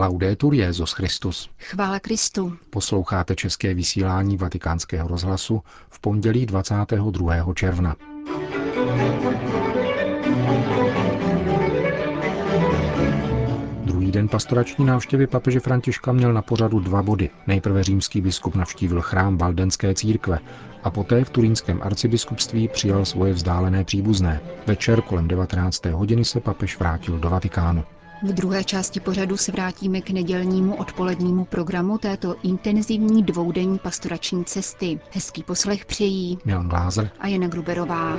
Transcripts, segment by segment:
Laudetur Jezus Christus. Chvála Kristu. Posloucháte české vysílání Vatikánského rozhlasu v pondělí 22. června. Druhý den pastorační návštěvy papeže Františka měl na pořadu dva body. Nejprve římský biskup navštívil chrám Valdenské církve a poté v turínském arcibiskupství přijal svoje vzdálené příbuzné. Večer kolem 19. hodiny se papež vrátil do Vatikánu. V druhé části pořadu se vrátíme k nedělnímu odpolednímu programu této intenzivní dvoudenní pastorační cesty. Hezký poslech přejí Milan Glázer a Jana Gruberová.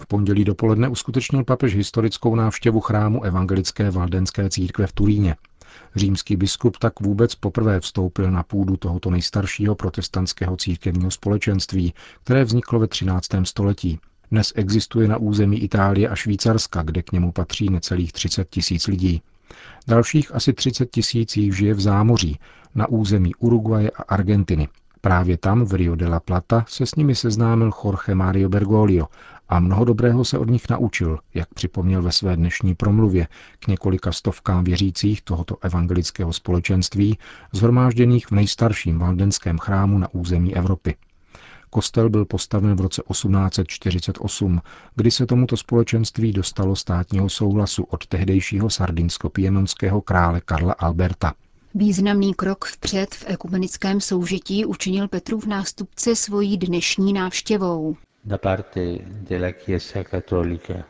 V pondělí dopoledne uskutečnil papež historickou návštěvu chrámu evangelické valdenské církve v Turíně. Římský biskup tak vůbec poprvé vstoupil na půdu tohoto nejstaršího protestantského církevního společenství, které vzniklo ve 13. století. Dnes existuje na území Itálie a Švýcarska, kde k němu patří necelých 30 tisíc lidí. Dalších asi 30 tisíc jich žije v zámoří, na území Uruguaje a Argentiny. Právě tam, v Rio de la Plata, se s nimi seznámil Jorge Mario Bergoglio a mnoho dobrého se od nich naučil, jak připomněl ve své dnešní promluvě k několika stovkám věřících tohoto evangelického společenství, zhromážděných v nejstarším valdenském chrámu na území Evropy. Kostel byl postaven v roce 1848, kdy se tomuto společenství dostalo státního souhlasu od tehdejšího sardinsko-piemonského krále Karla Alberta. Významný krok vpřed v ekumenickém soužití učinil Petrův nástupce svojí dnešní návštěvou. Da parte della Chiesa Cattolica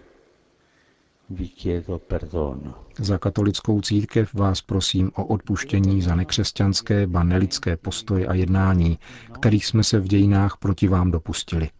vi chiedo perdono. Za katolickou církev vás prosím o odpuštění za nekřesťanské, ba nelidské postoje a jednání, kterých jsme se v dějinách proti vám dopustili.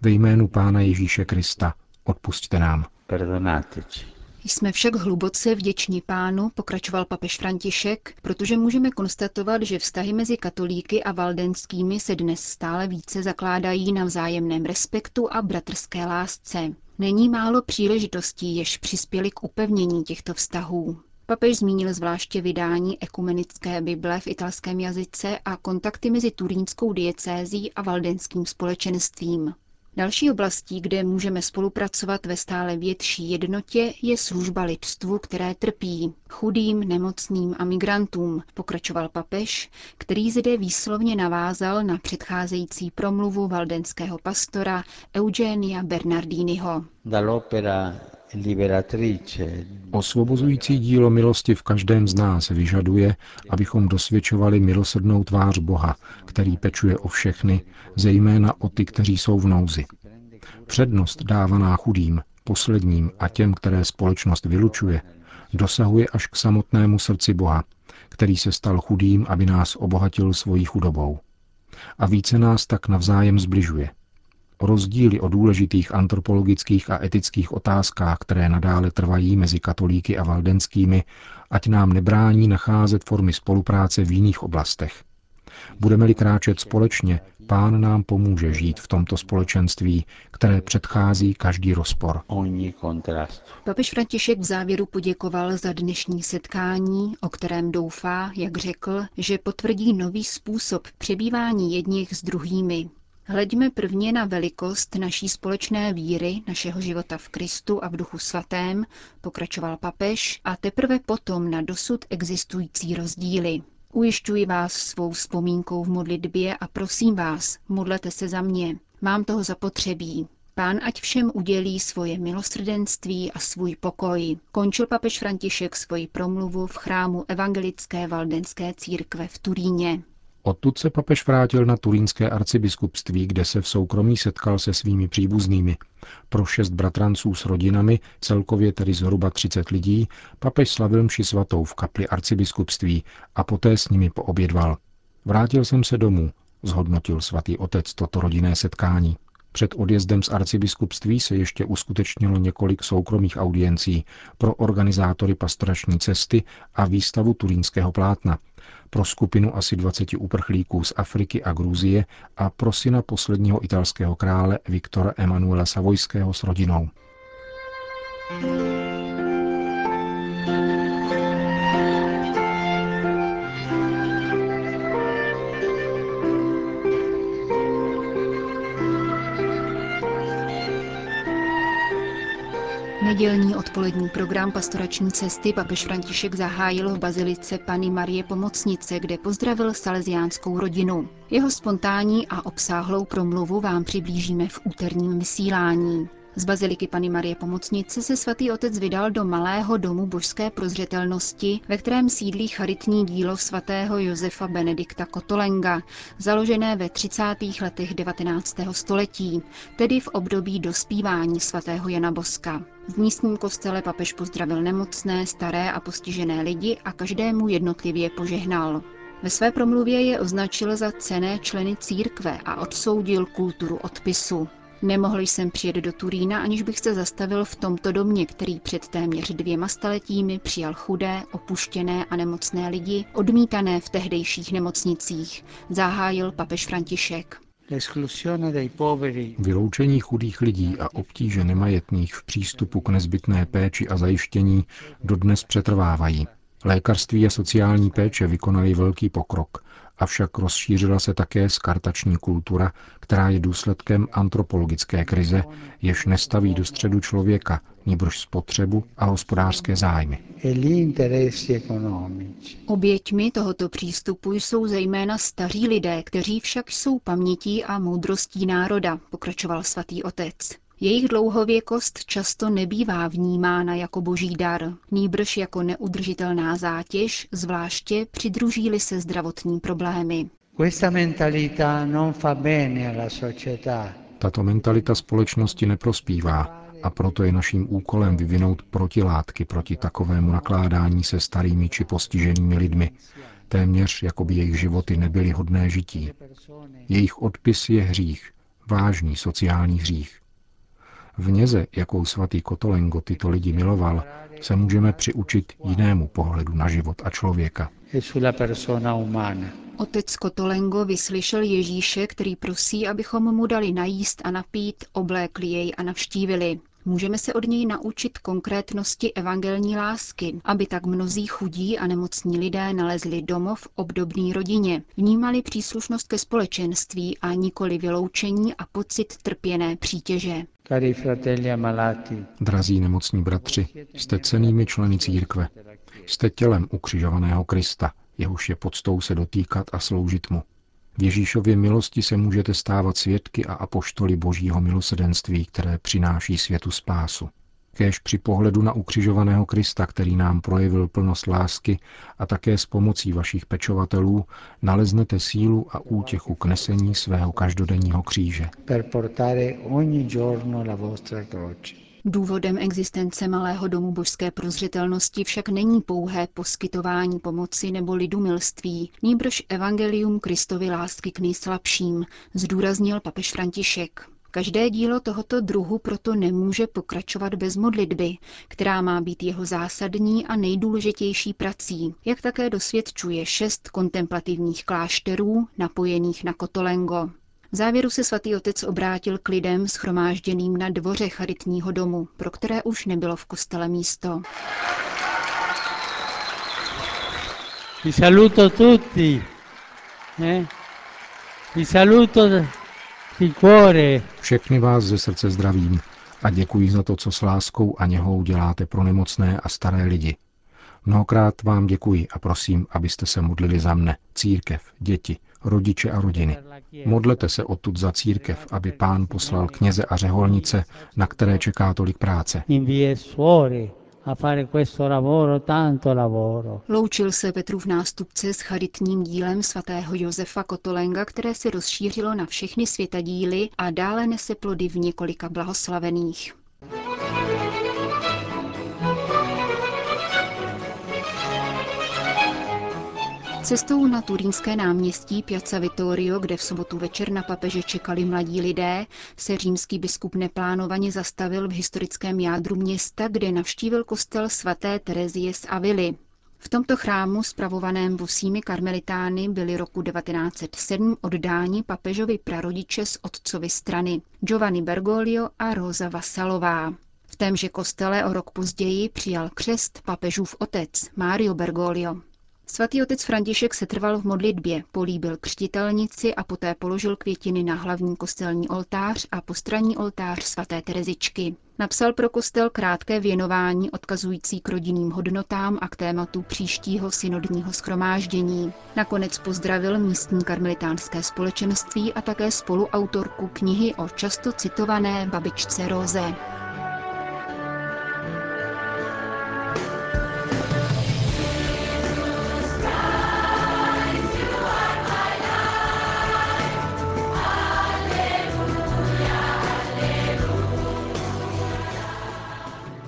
Ve jménu Pána Ježíše Krista odpusťte nám. Perdonateci. Jsme však hluboce vděční pánu, pokračoval papež František, protože můžeme konstatovat, že vztahy mezi katolíky a valdenskými se dnes stále více zakládají na vzájemném respektu a bratrské lásce. Není málo příležitostí, jež přispěly k upevnění těchto vztahů. Papež zmínil zvláště vydání ekumenické Bible v italském jazyce a kontakty mezi turínskou diecézí a valdenským společenstvím. Další oblastí, kde můžeme spolupracovat ve stále větší jednotě, je služba lidstvu, které trpí, chudým, nemocným a migrantům, pokračoval papež, který zde výslovně navázal na předcházející promluvu valdenského pastora Eugenia Bernardiniho. Osvobozující dílo milosti v každém z nás vyžaduje, abychom dosvědčovali milosrdnou tvář Boha, který pečuje o všechny, zejména o ty, kteří jsou v nouzi. Přednost dávaná chudým, posledním a těm, které společnost vylučuje, dosahuje až k samotnému srdci Boha, který se stal chudým, aby nás obohatil svojí chudobou. A více nás tak navzájem zbližuje – rozdíly o důležitých antropologických a etických otázkách, které nadále trvají mezi katolíky a valdenskými, ať nám nebrání nacházet formy spolupráce v jiných oblastech. Budeme-li kráčet společně, pán nám pomůže žít v tomto společenství, které předchází každý rozpor. Papež František v závěru poděkoval za dnešní setkání, o kterém doufá, jak řekl, že potvrdí nový způsob přebývání jedních s druhými, Hleďme prvně na velikost naší společné víry, našeho života v Kristu a v Duchu Svatém, pokračoval papež, a teprve potom na dosud existující rozdíly. Ujišťuji vás svou vzpomínkou v modlitbě a prosím vás, modlete se za mě. Mám toho zapotřebí. Pán ať všem udělí svoje milosrdenství a svůj pokoj. Končil papež František svoji promluvu v chrámu Evangelické valdenské církve v Turíně. Odtud se papež vrátil na turínské arcibiskupství, kde se v soukromí setkal se svými příbuznými. Pro šest bratranců s rodinami, celkově tedy zhruba 30 lidí, papež slavil mši svatou v kapli arcibiskupství a poté s nimi poobědval. Vrátil jsem se domů, zhodnotil svatý otec toto rodinné setkání. Před odjezdem z arcibiskupství se ještě uskutečnilo několik soukromých audiencí pro organizátory pastorační cesty a výstavu turínského plátna, pro skupinu asi 20 uprchlíků z Afriky a Gruzie a pro syna posledního italského krále Viktora Emanuela Savojského s rodinou. Nedělní odpolední program pastorační cesty papež František zahájil v bazilice Pany Marie Pomocnice, kde pozdravil salesiánskou rodinu. Jeho spontánní a obsáhlou promluvu vám přiblížíme v úterním vysílání. Z baziliky Pany Marie Pomocnice se svatý otec vydal do malého domu božské prozřetelnosti, ve kterém sídlí charitní dílo svatého Josefa Benedikta Kotolenga, založené ve 30. letech 19. století, tedy v období dospívání svatého Jana Boska. V místním kostele papež pozdravil nemocné, staré a postižené lidi a každému jednotlivě požehnal. Ve své promluvě je označil za cené členy církve a odsoudil kulturu odpisu. Nemohl jsem přijet do Turína, aniž bych se zastavil v tomto domě, který před téměř dvěma staletími přijal chudé, opuštěné a nemocné lidi, odmítané v tehdejších nemocnicích, zahájil papež František. Vyloučení chudých lidí a obtíže nemajetných v přístupu k nezbytné péči a zajištění dodnes přetrvávají. Lékařství a sociální péče vykonali velký pokrok, avšak rozšířila se také skartační kultura, která je důsledkem antropologické krize, jež nestaví do středu člověka, níbrž spotřebu a hospodářské zájmy. Oběťmi tohoto přístupu jsou zejména staří lidé, kteří však jsou pamětí a moudrostí národa, pokračoval svatý otec. Jejich dlouhověkost často nebývá vnímána jako boží dar, nýbrž jako neudržitelná zátěž, zvláště přidruží-li se zdravotní problémy. Tato mentalita společnosti neprospívá a proto je naším úkolem vyvinout protilátky proti takovému nakládání se starými či postiženými lidmi, téměř jako by jejich životy nebyly hodné žití. Jejich odpis je hřích, vážný sociální hřích. V něze, jakou svatý Kotolengo tyto lidi miloval, se můžeme přiučit jinému pohledu na život a člověka. Otec Kotolengo vyslyšel Ježíše, který prosí, abychom mu dali najíst a napít, oblékli jej a navštívili. Můžeme se od něj naučit konkrétnosti evangelní lásky, aby tak mnozí chudí a nemocní lidé nalezli domov obdobný rodině, vnímali příslušnost ke společenství a nikoli vyloučení a pocit trpěné přítěže. Drazí nemocní bratři, jste cenými členy církve. Jste tělem ukřižovaného Krista, jehož je podstou se dotýkat a sloužit mu. V Ježíšově milosti se můžete stávat svědky a apoštoli božího milosedenství, které přináší světu spásu. Kéž při pohledu na ukřižovaného Krista, který nám projevil plnost lásky a také s pomocí vašich pečovatelů, naleznete sílu a útěchu k nesení svého každodenního kříže. Důvodem existence malého domu božské prozřetelnosti však není pouhé poskytování pomoci nebo lidumilství, nýbrž evangelium Kristovy lásky k nejslabším, zdůraznil papež František. Každé dílo tohoto druhu proto nemůže pokračovat bez modlitby, která má být jeho zásadní a nejdůležitější prací, jak také dosvědčuje šest kontemplativních klášterů napojených na Kotolengo. V závěru se svatý otec obrátil k lidem schromážděným na dvoře charitního domu, pro které už nebylo v kostele místo. Vi saluto tutti. Eh? Vi saluto. Všechny vás ze srdce zdravím a děkuji za to, co s láskou a něhou děláte pro nemocné a staré lidi. Mnohokrát vám děkuji a prosím, abyste se modlili za mne, církev, děti, rodiče a rodiny. Modlete se odtud za církev, aby pán poslal kněze a řeholnice, na které čeká tolik práce. Loučil se Petrův nástupce s charitním dílem svatého Josefa Kotolenga, které se rozšířilo na všechny světadíly a dále nese plody v několika blahoslavených. Cestou na Turínské náměstí Piazza Vittorio, kde v sobotu večer na papeže čekali mladí lidé, se římský biskup neplánovaně zastavil v historickém jádru města, kde navštívil kostel svaté Terezie z Avily. V tomto chrámu, spravovaném bosými karmelitány, byli roku 1907 oddáni papežovi prarodiče z otcovy strany, Giovanni Bergoglio a Rosa Vasalová. V témže kostele o rok později přijal křest papežův otec, Mario Bergoglio. Svatý otec František se trval v modlitbě, políbil křtitelnici a poté položil květiny na hlavní kostelní oltář a postranní oltář svaté Terezičky. Napsal pro kostel krátké věnování odkazující k rodinným hodnotám a k tématu příštího synodního schromáždění. Nakonec pozdravil místní karmelitánské společenství a také spoluautorku knihy o často citované babičce Roze.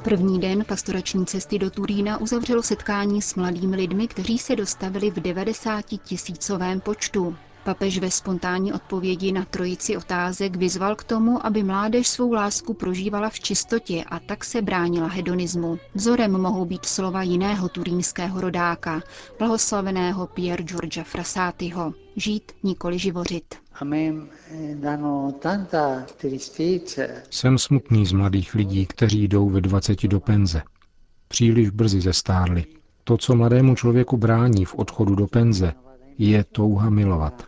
První den pastorační cesty do Turína uzavřelo setkání s mladými lidmi, kteří se dostavili v 90 tisícovém počtu. Papež ve spontánní odpovědi na trojici otázek vyzval k tomu, aby mládež svou lásku prožívala v čistotě a tak se bránila hedonismu. Vzorem mohou být slova jiného turínského rodáka, blahoslaveného Pier Giorgia Frasátyho. Žít nikoli živořit. Jsem smutný z mladých lidí, kteří jdou ve 20 do penze. Příliš brzy zestárli. To, co mladému člověku brání v odchodu do penze, je touha milovat.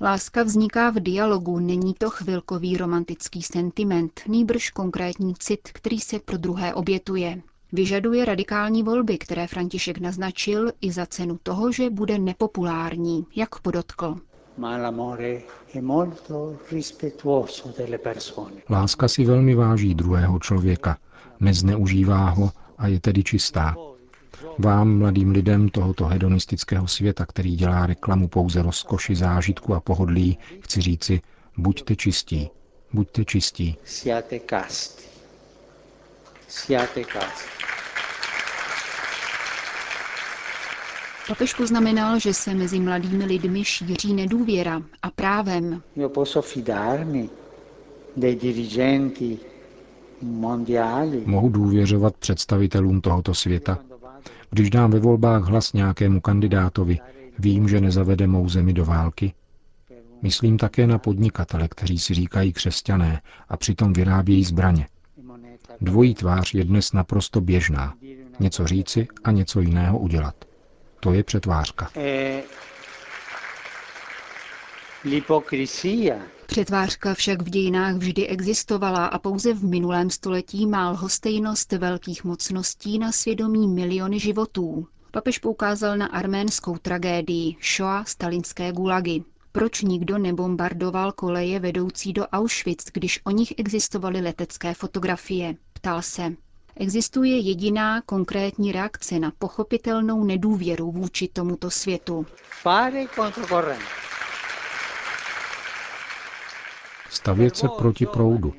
Láska vzniká v dialogu, není to chvilkový romantický sentiment, nýbrž konkrétní cit, který se pro druhé obětuje. Vyžaduje radikální volby, které František naznačil i za cenu toho, že bude nepopulární, jak podotkl. Láska si velmi váží druhého člověka, nezneužívá ho a je tedy čistá. Vám, mladým lidem tohoto hedonistického světa, který dělá reklamu pouze rozkoši, zážitku a pohodlí, chci říci, buďte čistí, buďte čistí. Siate casti. Siate casti. Papež poznamenal, že se mezi mladými lidmi šíří nedůvěra a právem. Mohu důvěřovat představitelům tohoto světa, když dám ve volbách hlas nějakému kandidátovi, vím, že nezavede mou zemi do války. Myslím také na podnikatele, kteří si říkají křesťané a přitom vyrábějí zbraně. Dvojí tvář je dnes naprosto běžná. Něco říci a něco jiného udělat. To je přetvářka. Přetvářka však v dějinách vždy existovala a pouze v minulém století má lhostejnost velkých mocností na svědomí miliony životů. Papež poukázal na arménskou tragédii Shoah stalinské gulagy. Proč nikdo nebombardoval koleje vedoucí do Auschwitz, když o nich existovaly letecké fotografie? Ptal se. Existuje jediná konkrétní reakce na pochopitelnou nedůvěru vůči tomuto světu. Stavět se proti proudu,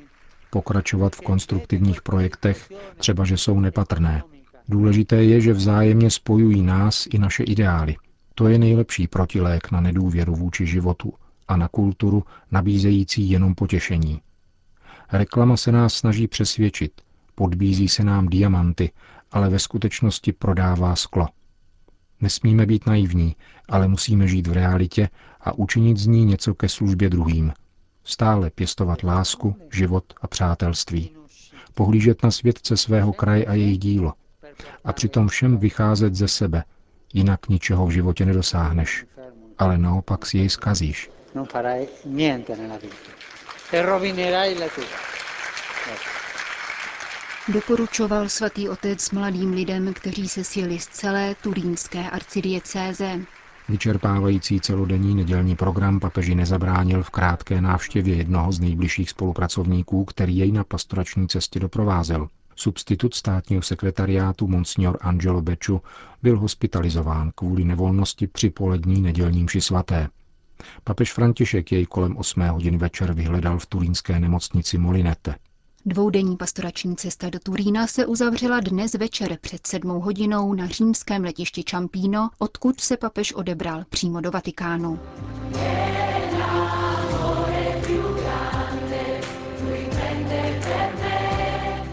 pokračovat v konstruktivních projektech, třeba že jsou nepatrné. Důležité je, že vzájemně spojují nás i naše ideály. To je nejlepší protilék na nedůvěru vůči životu a na kulturu nabízející jenom potěšení. Reklama se nás snaží přesvědčit, podbízí se nám diamanty, ale ve skutečnosti prodává sklo. Nesmíme být naivní, ale musíme žít v realitě a učinit z ní něco ke službě druhým. Stále pěstovat lásku, život a přátelství. Pohlížet na světce svého kraje a jejich dílo. A přitom všem vycházet ze sebe, jinak ničeho v životě nedosáhneš, ale naopak si jej zkazíš. Non farai niente nella vita. Rovinerai la tua doporučoval svatý otec mladým lidem, kteří se sjeli z celé turínské arcidiecéze. Vyčerpávající celodenní nedělní program papeži nezabránil v krátké návštěvě jednoho z nejbližších spolupracovníků, který jej na pastorační cestě doprovázel. Substitut státního sekretariátu Monsignor Angelo Beču byl hospitalizován kvůli nevolnosti při polední nedělní mši svaté. Papež František jej kolem 8 hodin večer vyhledal v turínské nemocnici Molinete. Dvoudenní pastorační cesta do Turína se uzavřela dnes večer před sedmou hodinou na římském letišti Čampíno, odkud se papež odebral přímo do Vatikánu.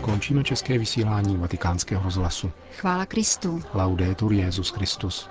Končíme české vysílání vatikánského rozhlasu. Chvála Kristu. Laudetur Jezus Christus.